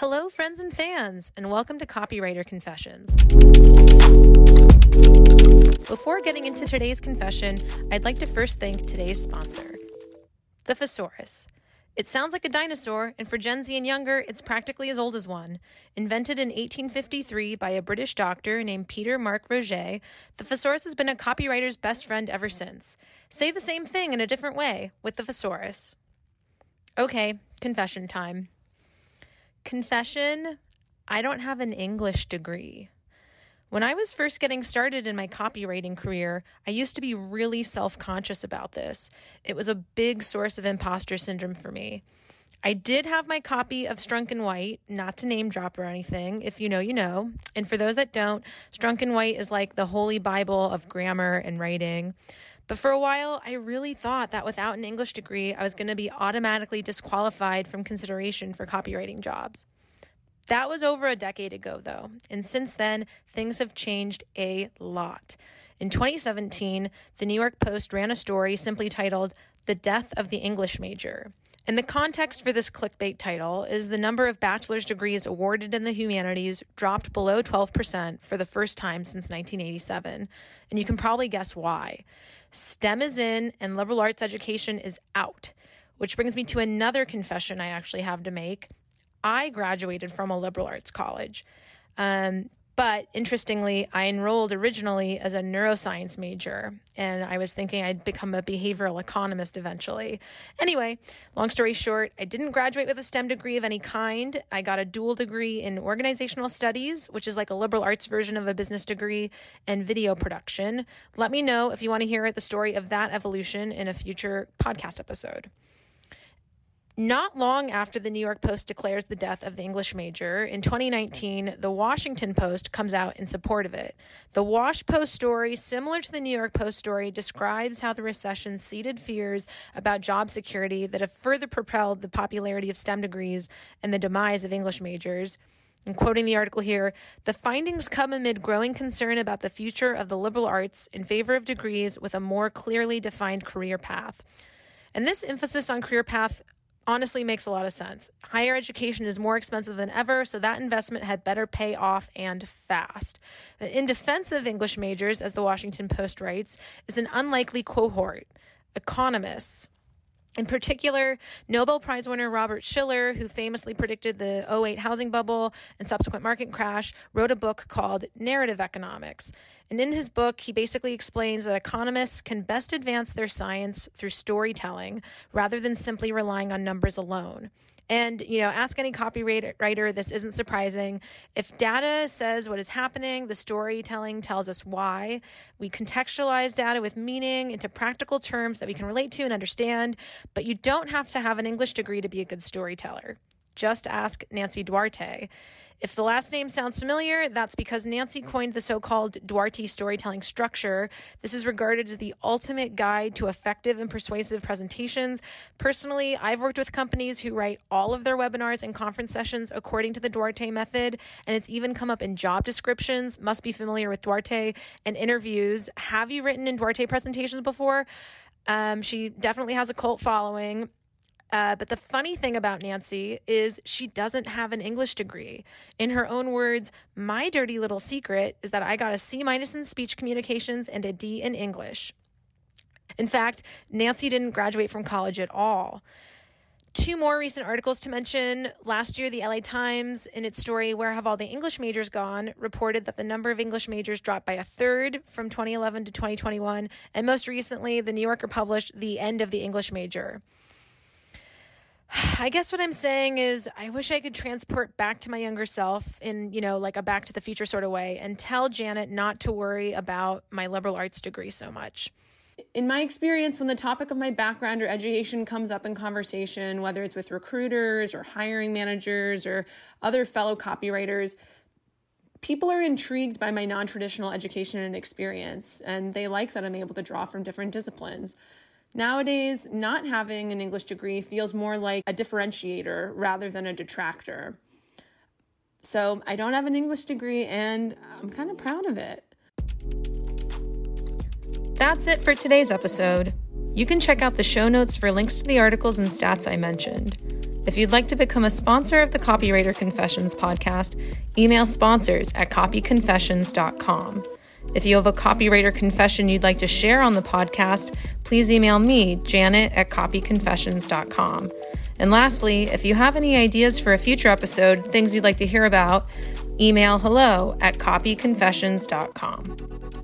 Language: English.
Hello, friends and fans, and welcome to Copywriter Confessions. Before getting into today's confession, I'd like to first thank today's sponsor, the Thesaurus. It sounds like a dinosaur, and for Gen Z and younger, it's practically as old as one. Invented in 1853 by a British doctor named Peter Mark Roget, the Thesaurus has been a copywriter's best friend ever since. Say the same thing in a different way with the Thesaurus. Okay, confession time. Confession I don't have an English degree. When I was first getting started in my copywriting career, I used to be really self conscious about this. It was a big source of imposter syndrome for me. I did have my copy of Strunk and White, not to name drop or anything. If you know, you know. And for those that don't, Strunk and White is like the holy Bible of grammar and writing. But for a while, I really thought that without an English degree, I was going to be automatically disqualified from consideration for copywriting jobs. That was over a decade ago, though, and since then, things have changed a lot. In 2017, the New York Post ran a story simply titled The Death of the English Major. And the context for this clickbait title is the number of bachelor's degrees awarded in the humanities dropped below 12% for the first time since 1987. And you can probably guess why. STEM is in and liberal arts education is out. Which brings me to another confession I actually have to make. I graduated from a liberal arts college. Um, but interestingly, I enrolled originally as a neuroscience major, and I was thinking I'd become a behavioral economist eventually. Anyway, long story short, I didn't graduate with a STEM degree of any kind. I got a dual degree in organizational studies, which is like a liberal arts version of a business degree, and video production. Let me know if you want to hear the story of that evolution in a future podcast episode. Not long after the New York Post declares the death of the English major, in 2019, the Washington Post comes out in support of it. The Wash Post story, similar to the New York Post story, describes how the recession seeded fears about job security that have further propelled the popularity of STEM degrees and the demise of English majors. And quoting the article here, the findings come amid growing concern about the future of the liberal arts in favor of degrees with a more clearly defined career path. And this emphasis on career path honestly makes a lot of sense. Higher education is more expensive than ever, so that investment had better pay off and fast. In defense of English majors, as the Washington Post writes, is an unlikely cohort economists. In particular, Nobel Prize winner Robert Shiller, who famously predicted the 08 housing bubble and subsequent market crash, wrote a book called Narrative Economics. And in his book, he basically explains that economists can best advance their science through storytelling rather than simply relying on numbers alone. And, you know, ask any copywriter, this isn't surprising. If data says what is happening, the storytelling tells us why. We contextualize data with meaning into practical terms that we can relate to and understand, but you don't have to have an English degree to be a good storyteller. Just ask Nancy Duarte. If the last name sounds familiar, that's because Nancy coined the so called Duarte storytelling structure. This is regarded as the ultimate guide to effective and persuasive presentations. Personally, I've worked with companies who write all of their webinars and conference sessions according to the Duarte method, and it's even come up in job descriptions. Must be familiar with Duarte and interviews. Have you written in Duarte presentations before? Um, she definitely has a cult following. Uh, but the funny thing about Nancy is she doesn't have an English degree. In her own words, my dirty little secret is that I got a C minus in speech communications and a D in English. In fact, Nancy didn't graduate from college at all. Two more recent articles to mention. Last year, the LA Times, in its story, Where Have All the English Majors Gone, reported that the number of English majors dropped by a third from 2011 to 2021. And most recently, the New Yorker published The End of the English Major. I guess what I'm saying is I wish I could transport back to my younger self in, you know, like a back to the future sort of way and tell Janet not to worry about my liberal arts degree so much. In my experience, when the topic of my background or education comes up in conversation, whether it's with recruiters or hiring managers or other fellow copywriters, people are intrigued by my non traditional education and experience, and they like that I'm able to draw from different disciplines. Nowadays, not having an English degree feels more like a differentiator rather than a detractor. So I don't have an English degree and I'm kind of proud of it. That's it for today's episode. You can check out the show notes for links to the articles and stats I mentioned. If you'd like to become a sponsor of the Copywriter Confessions podcast, email sponsors at copyconfessions.com. If you have a copywriter confession you'd like to share on the podcast, please email me, Janet at copyconfessions.com. And lastly, if you have any ideas for a future episode, things you'd like to hear about, email hello at copyconfessions.com.